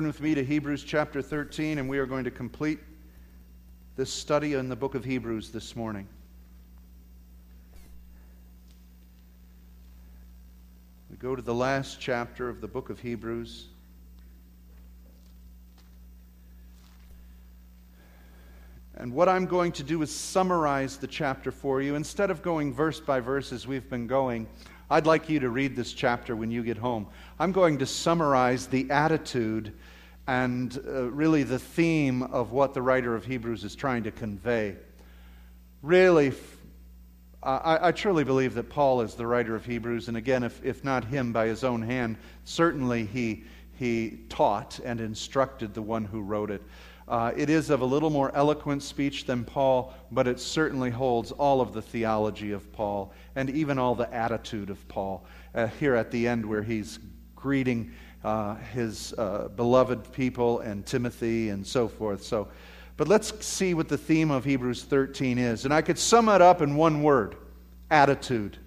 With me to Hebrews chapter 13, and we are going to complete this study in the book of Hebrews this morning. We go to the last chapter of the book of Hebrews. And what I'm going to do is summarize the chapter for you. Instead of going verse by verse as we've been going, I'd like you to read this chapter when you get home. I'm going to summarize the attitude and uh, really the theme of what the writer of Hebrews is trying to convey. Really, I, I, truly believe that Paul is the writer of Hebrews, and again, if, if not him by his own hand, certainly he, he taught and instructed the one who wrote it. Uh, it is of a little more eloquent speech than Paul, but it certainly holds all of the theology of Paul and even all the attitude of Paul. Uh, here at the end, where he's greeting uh, his uh, beloved people and Timothy and so forth. So, but let's see what the theme of Hebrews 13 is. And I could sum it up in one word attitude.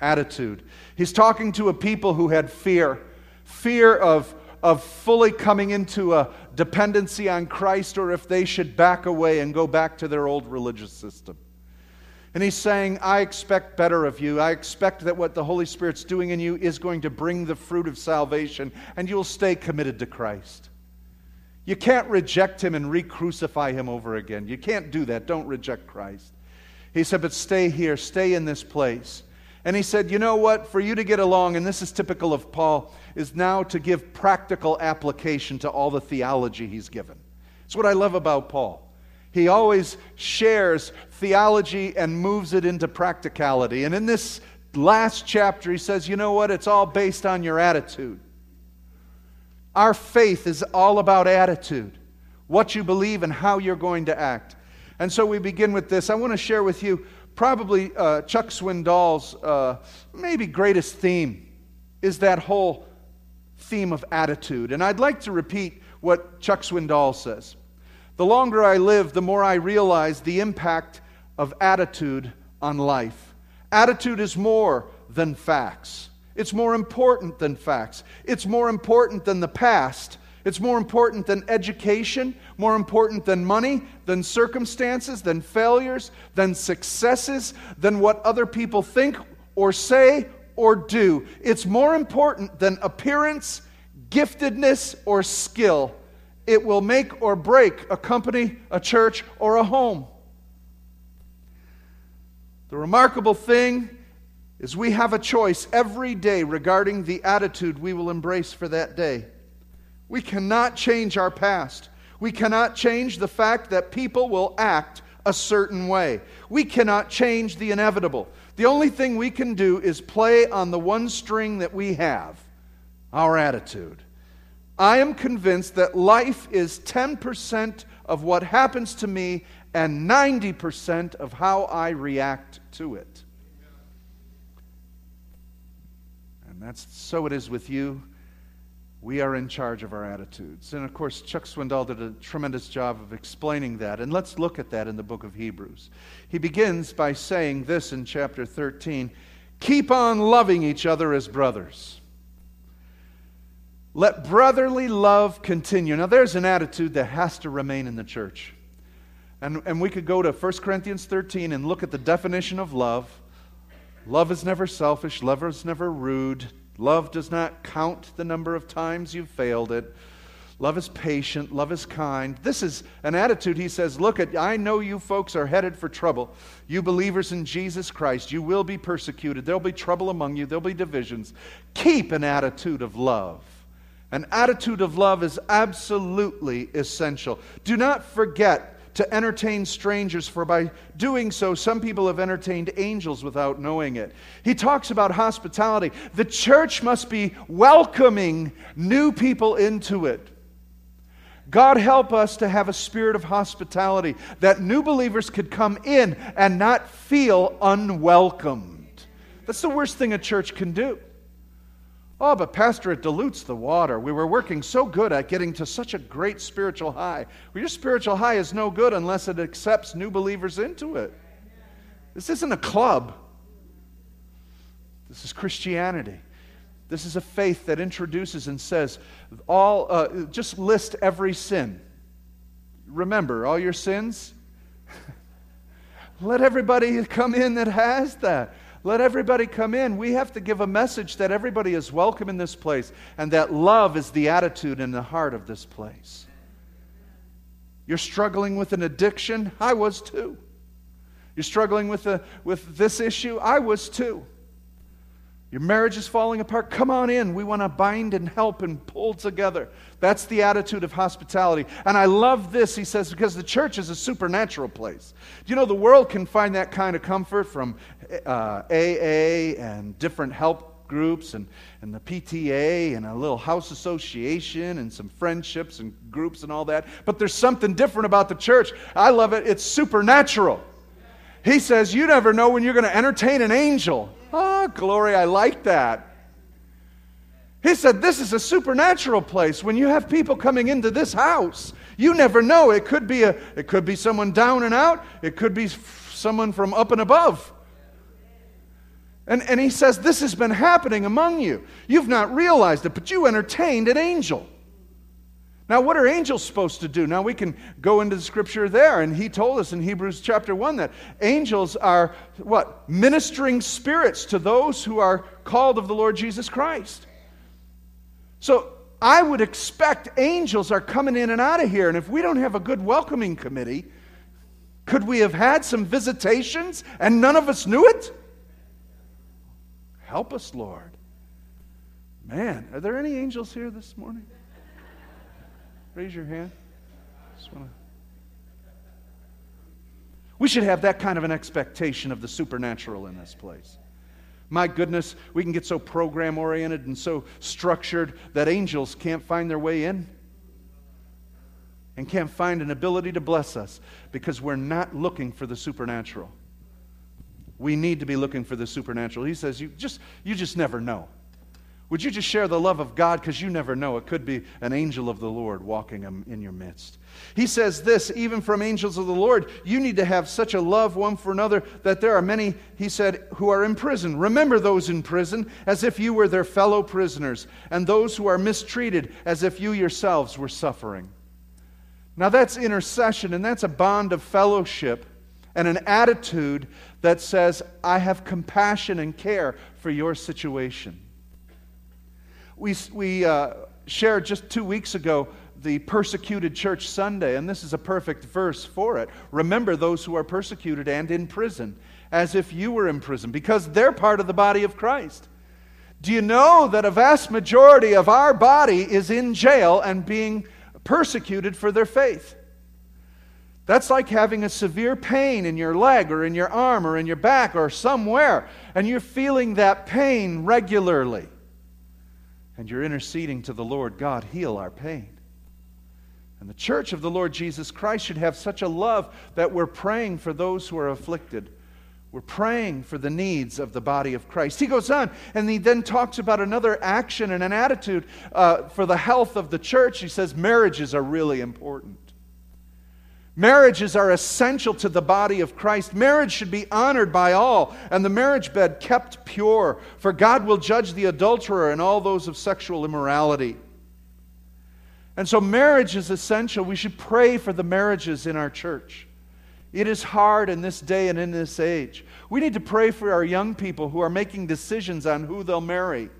Attitude. He's talking to a people who had fear fear of, of fully coming into a dependency on Christ or if they should back away and go back to their old religious system. And he's saying, I expect better of you. I expect that what the Holy Spirit's doing in you is going to bring the fruit of salvation, and you'll stay committed to Christ. You can't reject him and re crucify him over again. You can't do that. Don't reject Christ. He said, But stay here, stay in this place. And he said, You know what? For you to get along, and this is typical of Paul, is now to give practical application to all the theology he's given. It's what I love about Paul. He always shares theology and moves it into practicality. And in this last chapter, he says, You know what? It's all based on your attitude. Our faith is all about attitude, what you believe and how you're going to act. And so we begin with this. I want to share with you probably uh, Chuck Swindoll's uh, maybe greatest theme is that whole theme of attitude. And I'd like to repeat what Chuck Swindoll says. The longer I live, the more I realize the impact of attitude on life. Attitude is more than facts. It's more important than facts. It's more important than the past. It's more important than education, more important than money, than circumstances, than failures, than successes, than what other people think or say or do. It's more important than appearance, giftedness, or skill. It will make or break a company, a church, or a home. The remarkable thing is we have a choice every day regarding the attitude we will embrace for that day. We cannot change our past. We cannot change the fact that people will act a certain way. We cannot change the inevitable. The only thing we can do is play on the one string that we have our attitude. I am convinced that life is 10% of what happens to me and 90% of how I react to it. And that's so it is with you. We are in charge of our attitudes. And of course, Chuck Swindoll did a tremendous job of explaining that. And let's look at that in the book of Hebrews. He begins by saying this in chapter 13 Keep on loving each other as brothers. Let brotherly love continue. Now, there's an attitude that has to remain in the church. And, and we could go to 1 Corinthians 13 and look at the definition of love. Love is never selfish, love is never rude, love does not count the number of times you've failed it. Love is patient, love is kind. This is an attitude he says, look at I know you folks are headed for trouble. You believers in Jesus Christ, you will be persecuted. There'll be trouble among you, there'll be divisions. Keep an attitude of love. An attitude of love is absolutely essential. Do not forget to entertain strangers, for by doing so, some people have entertained angels without knowing it. He talks about hospitality. The church must be welcoming new people into it. God help us to have a spirit of hospitality that new believers could come in and not feel unwelcomed. That's the worst thing a church can do. Oh, but Pastor, it dilutes the water. We were working so good at getting to such a great spiritual high. Well, your spiritual high is no good unless it accepts new believers into it. This isn't a club, this is Christianity. This is a faith that introduces and says, all, uh, just list every sin. Remember all your sins? Let everybody come in that has that. Let everybody come in. We have to give a message that everybody is welcome in this place and that love is the attitude in the heart of this place. You're struggling with an addiction? I was too. You're struggling with, a, with this issue? I was too. Your marriage is falling apart? Come on in. We want to bind and help and pull together. That's the attitude of hospitality. And I love this, he says, because the church is a supernatural place. Do you know the world can find that kind of comfort from uh, AA and different help groups and, and the PTA and a little house association and some friendships and groups and all that. But there's something different about the church. I love it. It's supernatural. He says, You never know when you're going to entertain an angel. Oh, glory, I like that. He said, This is a supernatural place. When you have people coming into this house, you never know. It could be, a, it could be someone down and out, it could be someone from up and above. And, and he says, This has been happening among you. You've not realized it, but you entertained an angel. Now, what are angels supposed to do? Now, we can go into the scripture there, and he told us in Hebrews chapter 1 that angels are what? Ministering spirits to those who are called of the Lord Jesus Christ. So, I would expect angels are coming in and out of here, and if we don't have a good welcoming committee, could we have had some visitations and none of us knew it? Help us, Lord. Man, are there any angels here this morning? Raise your hand. Wanna... We should have that kind of an expectation of the supernatural in this place. My goodness, we can get so program oriented and so structured that angels can't find their way in and can't find an ability to bless us because we're not looking for the supernatural. We need to be looking for the supernatural. He says, you just, you just never know. Would you just share the love of God? Because you never know. It could be an angel of the Lord walking in your midst. He says this even from angels of the Lord, you need to have such a love one for another that there are many, he said, who are in prison. Remember those in prison as if you were their fellow prisoners, and those who are mistreated as if you yourselves were suffering. Now that's intercession, and that's a bond of fellowship and an attitude that says, I have compassion and care for your situation. We, we uh, shared just two weeks ago the persecuted church Sunday, and this is a perfect verse for it. Remember those who are persecuted and in prison, as if you were in prison, because they're part of the body of Christ. Do you know that a vast majority of our body is in jail and being persecuted for their faith? That's like having a severe pain in your leg or in your arm or in your back or somewhere, and you're feeling that pain regularly and you're interceding to the Lord God, heal our pain. And the church of the Lord Jesus Christ should have such a love that we're praying for those who are afflicted. We're praying for the needs of the body of Christ. He goes on and he then talks about another action and an attitude uh, for the health of the church. He says marriages are really important. Marriages are essential to the body of Christ. Marriage should be honored by all, and the marriage bed kept pure, for God will judge the adulterer and all those of sexual immorality. And so, marriage is essential. We should pray for the marriages in our church. It is hard in this day and in this age. We need to pray for our young people who are making decisions on who they'll marry.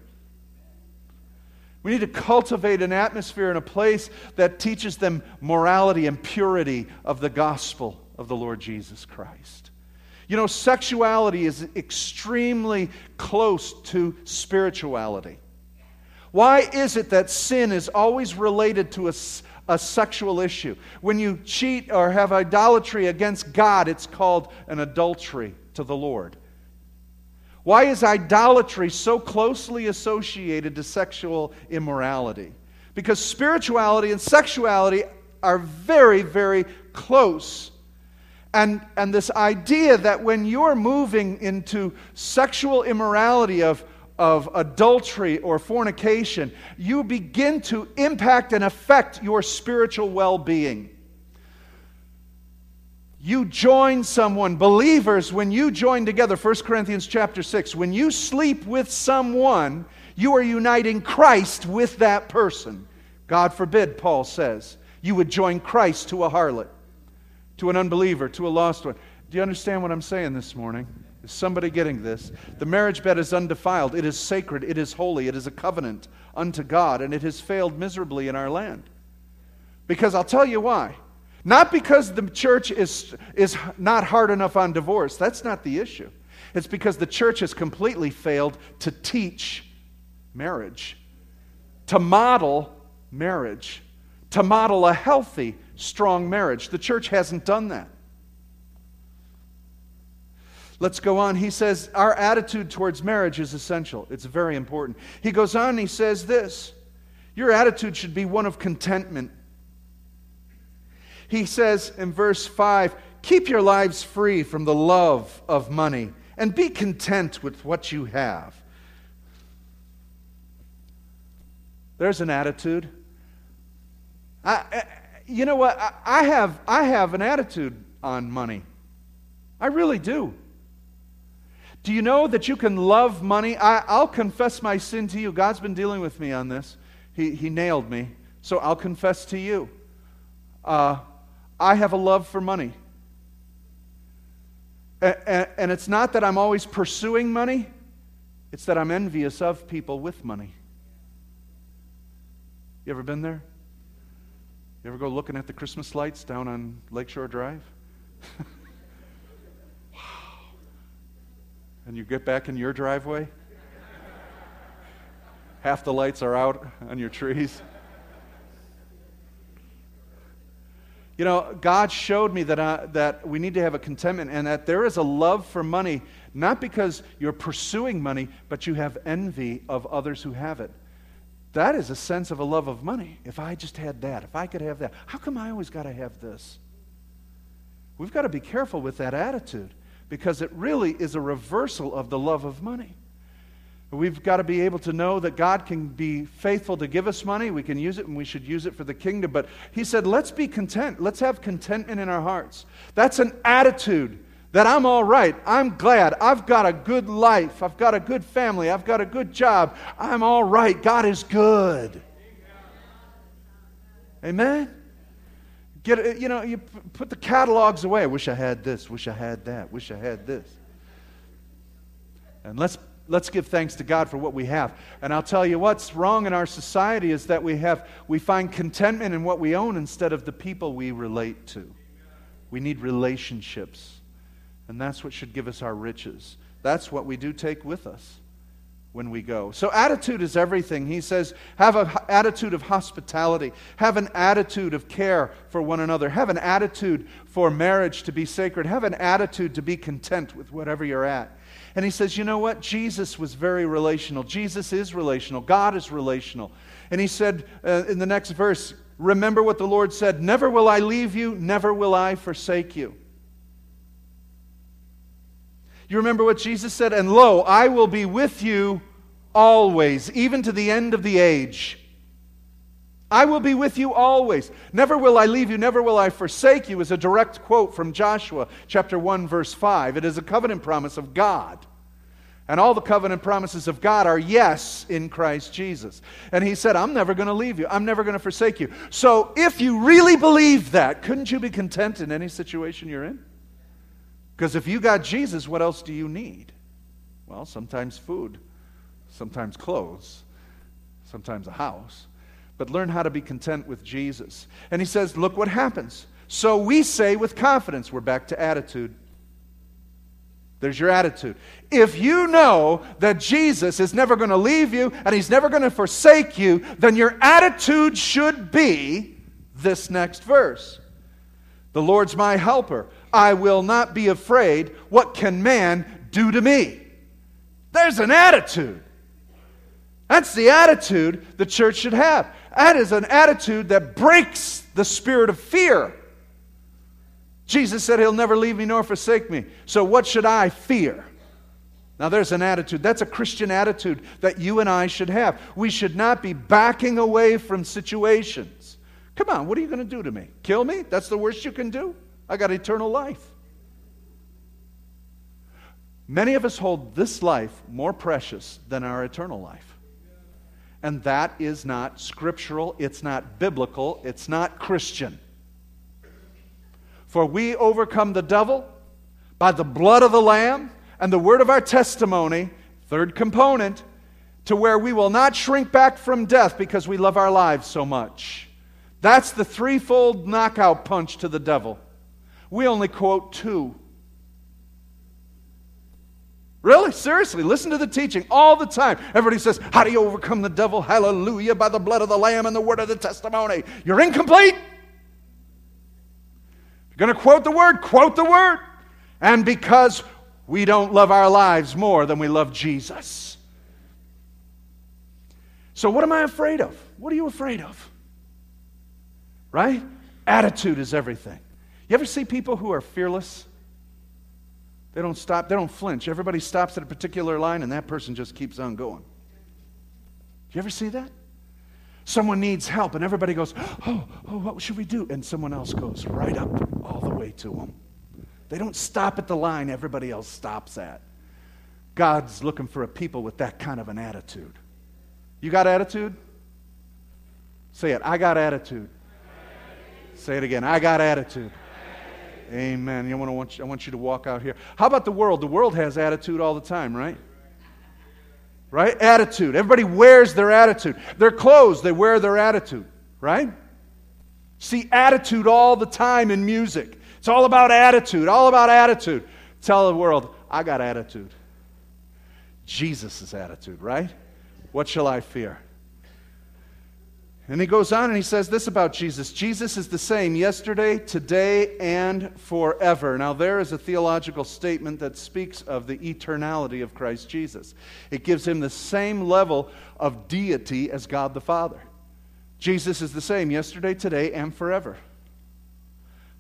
We need to cultivate an atmosphere and a place that teaches them morality and purity of the gospel of the Lord Jesus Christ. You know, sexuality is extremely close to spirituality. Why is it that sin is always related to a, a sexual issue? When you cheat or have idolatry against God, it's called an adultery to the Lord. Why is idolatry so closely associated to sexual immorality? Because spirituality and sexuality are very, very close. And, and this idea that when you're moving into sexual immorality of, of adultery or fornication, you begin to impact and affect your spiritual well being. You join someone, believers, when you join together, 1 Corinthians chapter 6, when you sleep with someone, You are uniting Christ with that person. God forbid, Paul says, you would join Christ to a harlot, to an unbeliever, to a lost one. Do you understand what I'm saying this morning? Is somebody getting this? The marriage bed is undefiled, it is sacred, it is holy, it is a covenant unto God, and it has failed miserably in our land. Because I'll tell you why. Not because the church is, is not hard enough on divorce. That's not the issue. It's because the church has completely failed to teach marriage, to model marriage, to model a healthy, strong marriage. The church hasn't done that. Let's go on. He says our attitude towards marriage is essential. It's very important. He goes on he says this Your attitude should be one of contentment. He says in verse 5 Keep your lives free from the love of money and be content with what you have. There's an attitude. I, you know what? I, have, I have an attitude on money. I really do. Do you know that you can love money? I, will confess my sin to you. God's been dealing with me on this. He, he nailed me. So I'll confess to you. Uh, I have a love for money. And, it's not that I'm always pursuing money, it's that I'm envious of people with money. You ever been there? You ever go looking at the Christmas lights down on Lakeshore Drive? wow. And you get back in your driveway? Half the lights are out on your trees. You know, God showed me that, uh, that we need to have a contentment and that there is a love for money, not because you're pursuing money, but you have envy of others who have it. That is a sense of a love of money. If I just had that, if I could have that, how come I always got to have this? We've got to be careful with that attitude because it really is a reversal of the love of money. We've got to be able to know that God can be faithful to give us money. We can use it and we should use it for the kingdom. But He said, let's be content. Let's have contentment in our hearts. That's an attitude that I'm all right. I'm glad. I've got a good life. I've got a good family. I've got a good job. I'm all right. God is good. Amen? Get, you know, you put the catalogs away. I wish I had this. Wish I had that. Wish I had this. And let's let's give thanks to God for what we have. And I'll tell you what's wrong in our society is that we have we find contentment in what we own instead of the people we relate to. We need relationships. And that's what should give us our riches. That's what we do take with us when we go. So, attitude is everything. He says, have an attitude of hospitality, have an attitude of care for one another, have an attitude for marriage to be sacred, have an attitude to be content with whatever you're at. And he says, You know what? Jesus was very relational. Jesus is relational. God is relational. And he said uh, in the next verse, Remember what the Lord said Never will I leave you, never will I forsake you. You remember what Jesus said? And lo, I will be with you always, even to the end of the age. I will be with you always. Never will I leave you, never will I forsake you, is a direct quote from Joshua chapter 1, verse 5. It is a covenant promise of God. And all the covenant promises of God are yes in Christ Jesus. And he said, I'm never going to leave you. I'm never going to forsake you. So if you really believe that, couldn't you be content in any situation you're in? Because if you got Jesus, what else do you need? Well, sometimes food, sometimes clothes, sometimes a house. But learn how to be content with Jesus. And he says, look what happens. So we say with confidence, we're back to attitude. There's your attitude. If you know that Jesus is never going to leave you and he's never going to forsake you, then your attitude should be this next verse The Lord's my helper. I will not be afraid. What can man do to me? There's an attitude. That's the attitude the church should have. That is an attitude that breaks the spirit of fear. Jesus said, He'll never leave me nor forsake me. So what should I fear? Now, there's an attitude. That's a Christian attitude that you and I should have. We should not be backing away from situations. Come on, what are you going to do to me? Kill me? That's the worst you can do? I got eternal life. Many of us hold this life more precious than our eternal life. And that is not scriptural, it's not biblical, it's not Christian. For we overcome the devil by the blood of the Lamb and the word of our testimony, third component, to where we will not shrink back from death because we love our lives so much. That's the threefold knockout punch to the devil. We only quote two. Really? Seriously, listen to the teaching all the time. Everybody says, How do you overcome the devil? Hallelujah, by the blood of the Lamb and the word of the testimony. You're incomplete. Going to quote the word, quote the word. And because we don't love our lives more than we love Jesus. So, what am I afraid of? What are you afraid of? Right? Attitude is everything. You ever see people who are fearless? They don't stop, they don't flinch. Everybody stops at a particular line and that person just keeps on going. Do you ever see that? Someone needs help and everybody goes, Oh, oh, what should we do? And someone else goes right up all the way to them. They don't stop at the line everybody else stops at. God's looking for a people with that kind of an attitude. You got attitude? Say it. I got attitude. Say it again. I got attitude. Amen. You want to want you, I want you to walk out here. How about the world? The world has attitude all the time, right? Right? Attitude. Everybody wears their attitude. Their clothes, they wear their attitude, right? See attitude all the time in music. It's all about attitude, all about attitude. Tell the world, I got attitude. Jesus' attitude, right? What shall I fear? And he goes on and he says this about Jesus Jesus is the same yesterday, today, and forever. Now, there is a theological statement that speaks of the eternality of Christ Jesus. It gives him the same level of deity as God the Father. Jesus is the same yesterday, today, and forever.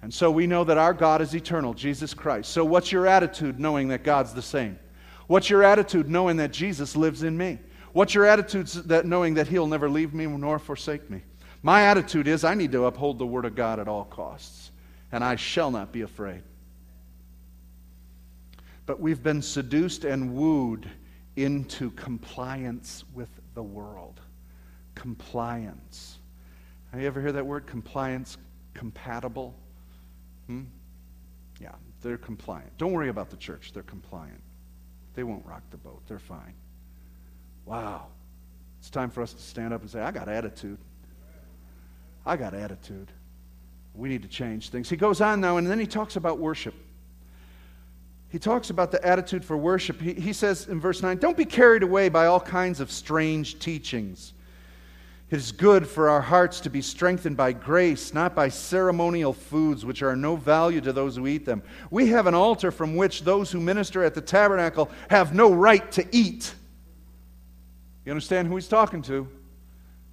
And so we know that our God is eternal, Jesus Christ. So, what's your attitude knowing that God's the same? What's your attitude knowing that Jesus lives in me? What's your attitude that knowing that He'll never leave me nor forsake me? My attitude is I need to uphold the Word of God at all costs, and I shall not be afraid. But we've been seduced and wooed into compliance with the world. Compliance. Have you ever heard that word? Compliance, compatible? Hmm? Yeah, they're compliant. Don't worry about the church, they're compliant. They won't rock the boat, they're fine. Wow. It's time for us to stand up and say, I got attitude. I got attitude. We need to change things. He goes on now, and then he talks about worship. He talks about the attitude for worship. He, he says in verse 9, Don't be carried away by all kinds of strange teachings. It is good for our hearts to be strengthened by grace, not by ceremonial foods which are no value to those who eat them. We have an altar from which those who minister at the tabernacle have no right to eat. You understand who he's talking to?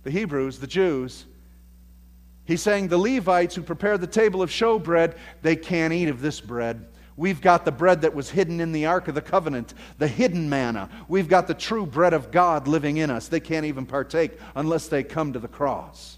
The Hebrews, the Jews. He's saying the Levites who prepare the table of showbread, they can't eat of this bread. We've got the bread that was hidden in the Ark of the Covenant, the hidden manna. We've got the true bread of God living in us. They can't even partake unless they come to the cross.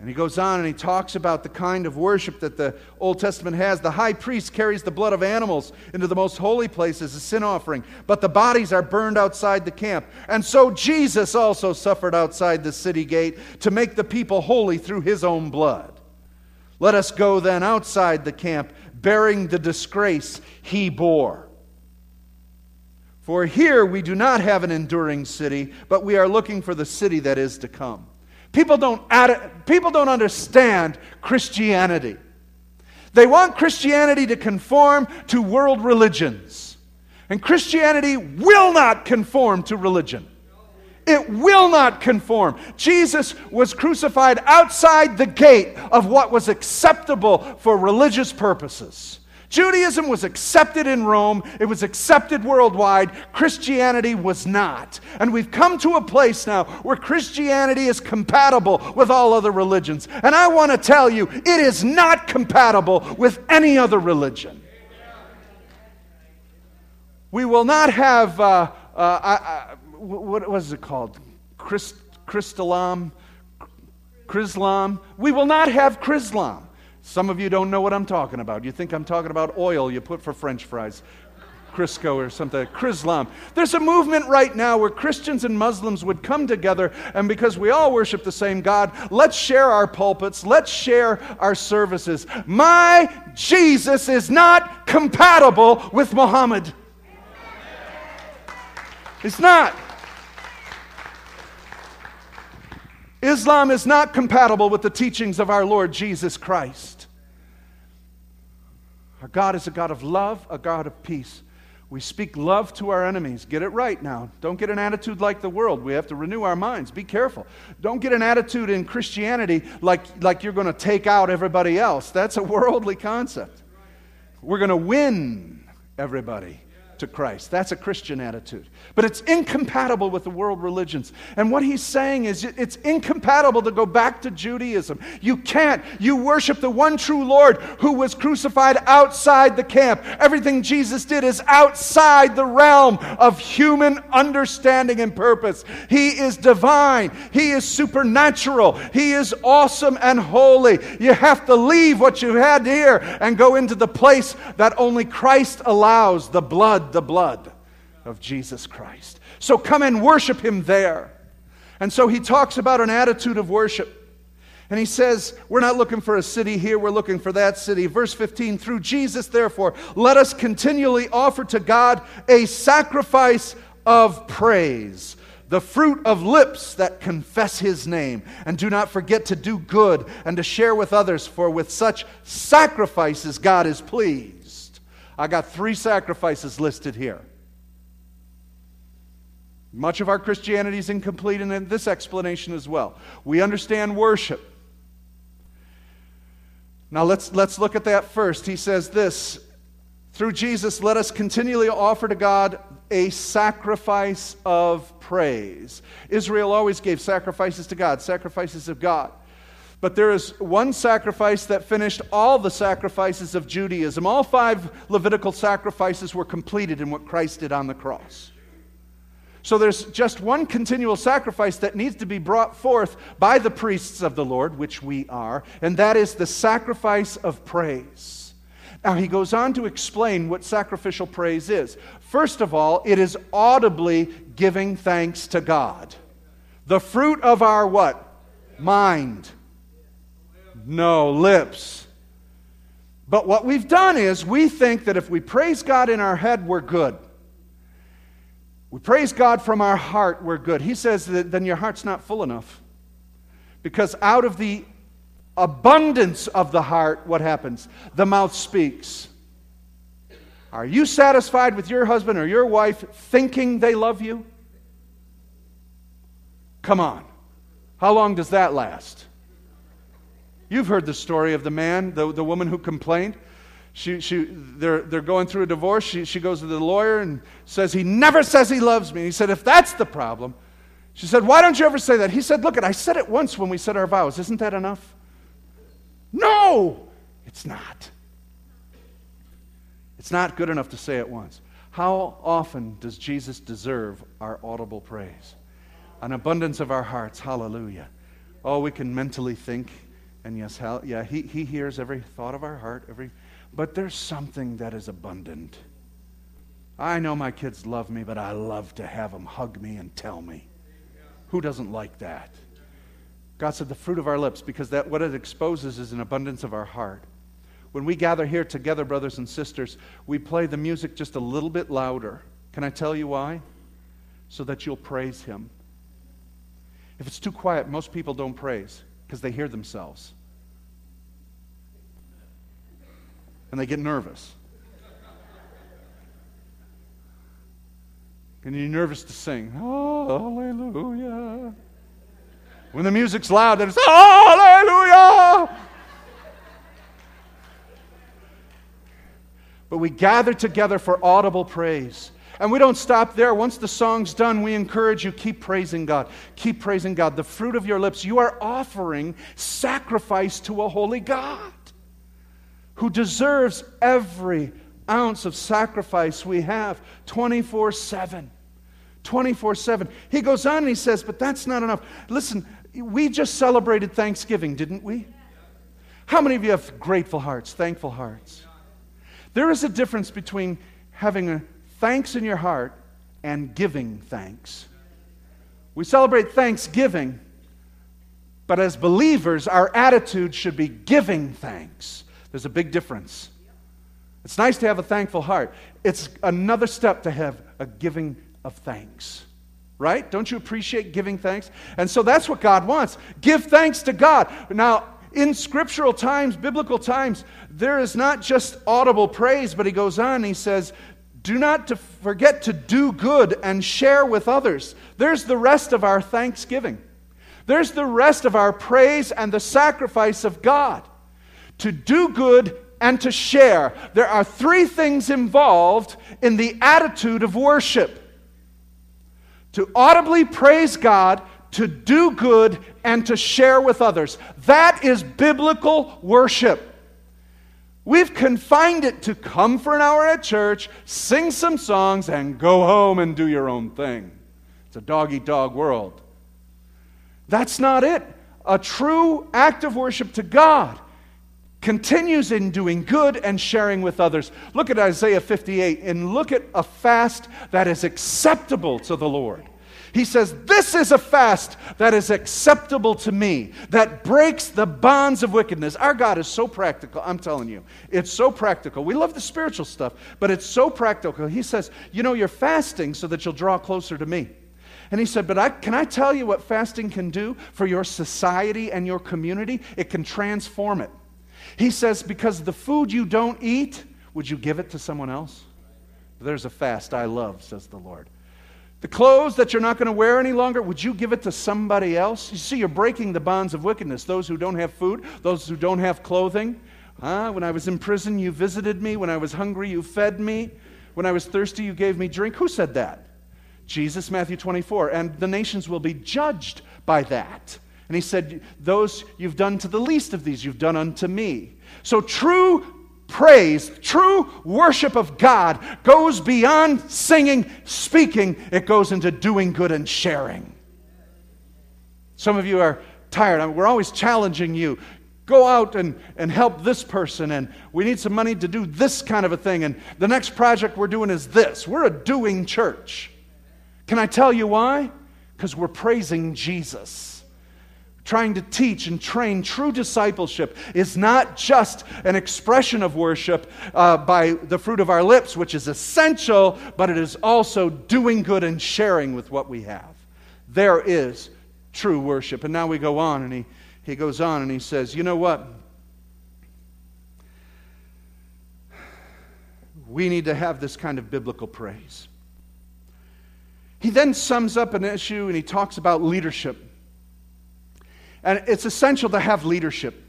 And he goes on and he talks about the kind of worship that the Old Testament has. The high priest carries the blood of animals into the most holy place as a sin offering, but the bodies are burned outside the camp. And so Jesus also suffered outside the city gate to make the people holy through his own blood. Let us go then outside the camp, bearing the disgrace he bore. For here we do not have an enduring city, but we are looking for the city that is to come. People don't, add, people don't understand Christianity. They want Christianity to conform to world religions. And Christianity will not conform to religion. It will not conform. Jesus was crucified outside the gate of what was acceptable for religious purposes. Judaism was accepted in Rome, it was accepted worldwide. Christianity was not. And we've come to a place now where Christianity is compatible with all other religions. And I want to tell you, it is not compatible with any other religion. We will not have, uh, uh, uh, what was it called? Christ, Christalam? Chrislam? We will not have Chrislam. Some of you don't know what I'm talking about. You think I'm talking about oil you put for french fries. Crisco or something, Chrislam. There's a movement right now where Christians and Muslims would come together, and because we all worship the same God, let's share our pulpits, let's share our services. My Jesus is not compatible with Muhammad. It's not. Islam is not compatible with the teachings of our Lord Jesus Christ. Our God is a God of love, a God of peace. We speak love to our enemies. Get it right now. Don't get an attitude like the world. We have to renew our minds. Be careful. Don't get an attitude in Christianity like, like you're going to take out everybody else. That's a worldly concept. We're going to win everybody to Christ. That's a Christian attitude. But it's incompatible with the world religions. And what he's saying is it's incompatible to go back to Judaism. You can't. You worship the one true Lord who was crucified outside the camp. Everything Jesus did is outside the realm of human understanding and purpose. He is divine, He is supernatural, He is awesome and holy. You have to leave what you had here and go into the place that only Christ allows the blood the blood of Jesus Christ. So come and worship him there. And so he talks about an attitude of worship. And he says, We're not looking for a city here, we're looking for that city. Verse 15, through Jesus, therefore, let us continually offer to God a sacrifice of praise, the fruit of lips that confess his name. And do not forget to do good and to share with others, for with such sacrifices God is pleased. I got three sacrifices listed here. Much of our Christianity is incomplete in this explanation as well. We understand worship. Now let's, let's look at that first. He says this Through Jesus, let us continually offer to God a sacrifice of praise. Israel always gave sacrifices to God, sacrifices of God. But there is one sacrifice that finished all the sacrifices of Judaism. All five Levitical sacrifices were completed in what Christ did on the cross. So there's just one continual sacrifice that needs to be brought forth by the priests of the Lord, which we are, and that is the sacrifice of praise. Now he goes on to explain what sacrificial praise is. First of all, it is audibly giving thanks to God. The fruit of our what? Mind no, lips. But what we've done is we think that if we praise God in our head, we're good. We praise God from our heart, we're good. He says that then your heart's not full enough. Because out of the abundance of the heart, what happens? The mouth speaks. Are you satisfied with your husband or your wife thinking they love you? Come on. How long does that last? You've heard the story of the man, the, the woman who complained. She, she, they're, they're going through a divorce. She, she goes to the lawyer and says, He never says he loves me. He said, If that's the problem, she said, Why don't you ever say that? He said, Look, I said it once when we said our vows. Isn't that enough? No, it's not. It's not good enough to say it once. How often does Jesus deserve our audible praise? An abundance of our hearts. Hallelujah. Oh, we can mentally think and yes, how, yeah, he, he hears every thought of our heart, every, but there's something that is abundant. I know my kids love me, but I love to have them hug me and tell me. Who doesn't like that? God said the fruit of our lips, because that what it exposes is an abundance of our heart. When we gather here together, brothers and sisters, we play the music just a little bit louder. Can I tell you why? So that you'll praise Him. If it's too quiet, most people don't praise because they hear themselves. And they get nervous. And you're nervous to sing, Hallelujah. When the music's loud, it's Hallelujah. But we gather together for audible praise. And we don't stop there. Once the song's done, we encourage you keep praising God. Keep praising God. The fruit of your lips, you are offering sacrifice to a holy God who deserves every ounce of sacrifice we have 24 7. 24 7. He goes on and he says, But that's not enough. Listen, we just celebrated Thanksgiving, didn't we? How many of you have grateful hearts, thankful hearts? There is a difference between having a thanks in your heart and giving thanks. We celebrate Thanksgiving, but as believers, our attitude should be giving thanks. There's a big difference. It's nice to have a thankful heart. It's another step to have a giving of thanks. Right? Don't you appreciate giving thanks? And so that's what God wants. Give thanks to God. Now, in scriptural times, biblical times, there is not just audible praise, but he goes on, he says, do not to forget to do good and share with others. There's the rest of our thanksgiving. There's the rest of our praise and the sacrifice of God. To do good and to share. There are three things involved in the attitude of worship to audibly praise God, to do good, and to share with others. That is biblical worship. We've confined it to come for an hour at church, sing some songs, and go home and do your own thing. It's a dog eat dog world. That's not it. A true act of worship to God continues in doing good and sharing with others. Look at Isaiah 58 and look at a fast that is acceptable to the Lord. He says, This is a fast that is acceptable to me, that breaks the bonds of wickedness. Our God is so practical, I'm telling you. It's so practical. We love the spiritual stuff, but it's so practical. He says, You know, you're fasting so that you'll draw closer to me. And he said, But I, can I tell you what fasting can do for your society and your community? It can transform it. He says, Because the food you don't eat, would you give it to someone else? There's a fast I love, says the Lord. The clothes that you're not going to wear any longer, would you give it to somebody else? You see, you're breaking the bonds of wickedness. Those who don't have food, those who don't have clothing. When I was in prison, you visited me. When I was hungry, you fed me. When I was thirsty, you gave me drink. Who said that? Jesus, Matthew 24. And the nations will be judged by that. And he said, Those you've done to the least of these, you've done unto me. So true praise, true worship of God goes beyond singing, speaking, it goes into doing good and sharing. Some of you are tired. We're always challenging you. Go out and, and help this person, and we need some money to do this kind of a thing, and the next project we're doing is this. We're a doing church. Can I tell you why? Because we're praising Jesus trying to teach and train true discipleship is not just an expression of worship uh, by the fruit of our lips, which is essential, but it is also doing good and sharing with what we have. There is true worship. And now we go on, and he, he goes on and he says, You know what? We need to have this kind of biblical praise. He then sums up an issue and he talks about leadership. And it's essential to have leadership.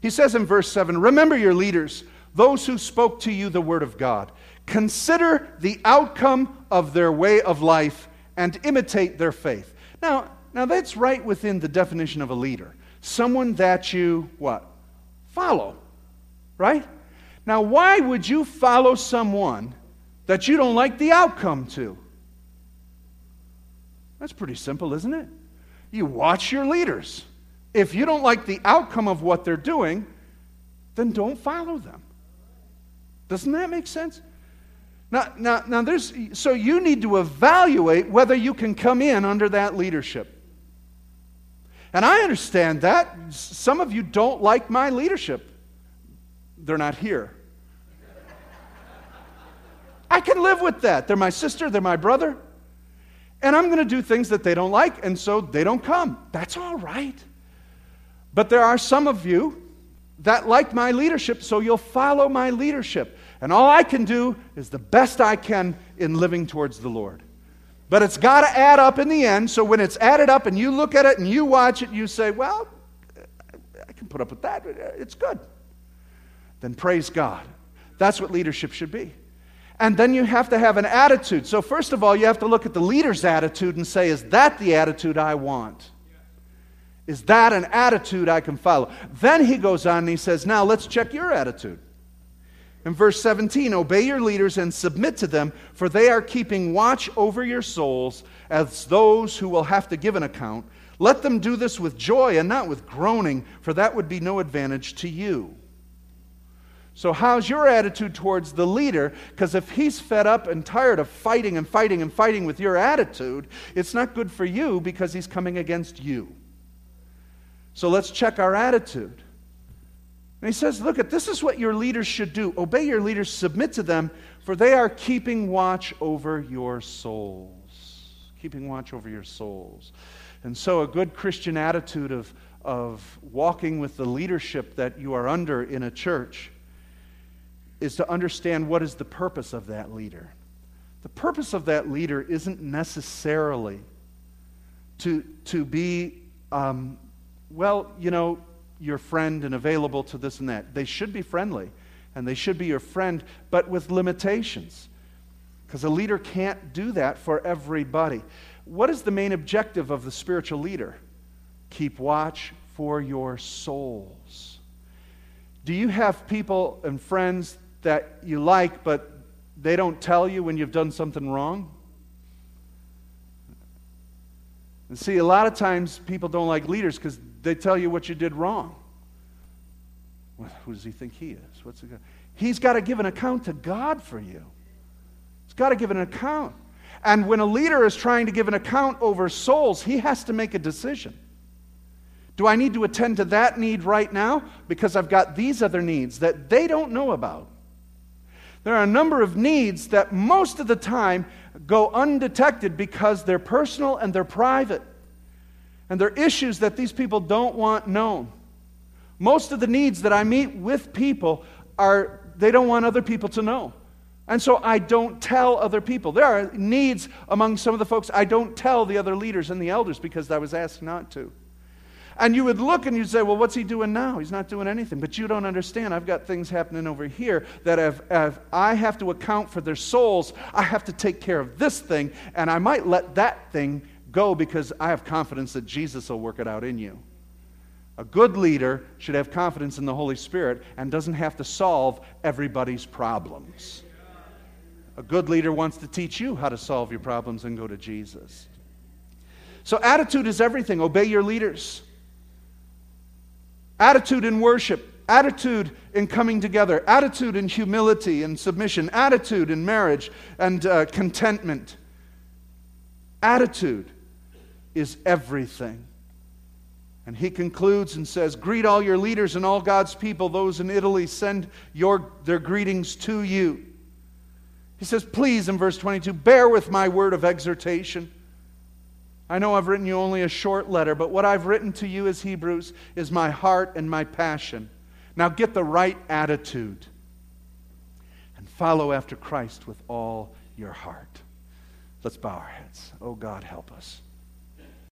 He says in verse 7 Remember your leaders, those who spoke to you the word of God. Consider the outcome of their way of life and imitate their faith. Now, now that's right within the definition of a leader. Someone that you what? Follow. Right? Now, why would you follow someone that you don't like the outcome to? That's pretty simple, isn't it? You watch your leaders. If you don't like the outcome of what they're doing, then don't follow them. Doesn't that make sense? Now, now, now there's, so you need to evaluate whether you can come in under that leadership. And I understand that. Some of you don't like my leadership. They're not here. I can live with that. They're my sister, they're my brother. And I'm going to do things that they don't like, and so they don't come. That's all right. But there are some of you that like my leadership, so you'll follow my leadership. And all I can do is the best I can in living towards the Lord. But it's got to add up in the end. So when it's added up and you look at it and you watch it, you say, well, I can put up with that. It's good. Then praise God. That's what leadership should be. And then you have to have an attitude. So, first of all, you have to look at the leader's attitude and say, is that the attitude I want? Is that an attitude I can follow? Then he goes on and he says, Now let's check your attitude. In verse 17, obey your leaders and submit to them, for they are keeping watch over your souls as those who will have to give an account. Let them do this with joy and not with groaning, for that would be no advantage to you. So, how's your attitude towards the leader? Because if he's fed up and tired of fighting and fighting and fighting with your attitude, it's not good for you because he's coming against you. So, let's check our attitude. And he says, Look, at this is what your leaders should do obey your leaders, submit to them, for they are keeping watch over your souls. Keeping watch over your souls. And so, a good Christian attitude of, of walking with the leadership that you are under in a church is to understand what is the purpose of that leader. The purpose of that leader isn't necessarily to, to be, um, well, you know, your friend and available to this and that. They should be friendly and they should be your friend, but with limitations. Because a leader can't do that for everybody. What is the main objective of the spiritual leader? Keep watch for your souls. Do you have people and friends that you like, but they don't tell you when you've done something wrong? And see, a lot of times people don't like leaders because they tell you what you did wrong. Well, who does he think he is? What's he got? He's got to give an account to God for you. He's got to give an account. And when a leader is trying to give an account over souls, he has to make a decision. Do I need to attend to that need right now? Because I've got these other needs that they don't know about. There are a number of needs that most of the time go undetected because they're personal and they're private. And they're issues that these people don't want known. Most of the needs that I meet with people are they don't want other people to know. And so I don't tell other people. There are needs among some of the folks I don't tell the other leaders and the elders because I was asked not to. And you would look and you'd say, well, what's he doing now? He's not doing anything. But you don't understand. I've got things happening over here that if, if I have to account for their souls, I have to take care of this thing, and I might let that thing go because I have confidence that Jesus will work it out in you. A good leader should have confidence in the Holy Spirit and doesn't have to solve everybody's problems. A good leader wants to teach you how to solve your problems and go to Jesus. So, attitude is everything. Obey your leaders. Attitude in worship, attitude in coming together, attitude in humility and submission, attitude in marriage and uh, contentment. Attitude is everything. And he concludes and says, Greet all your leaders and all God's people. Those in Italy send your, their greetings to you. He says, Please, in verse 22, bear with my word of exhortation. I know I've written you only a short letter, but what I've written to you as Hebrews is my heart and my passion. Now get the right attitude and follow after Christ with all your heart. Let's bow our heads. Oh God, help us.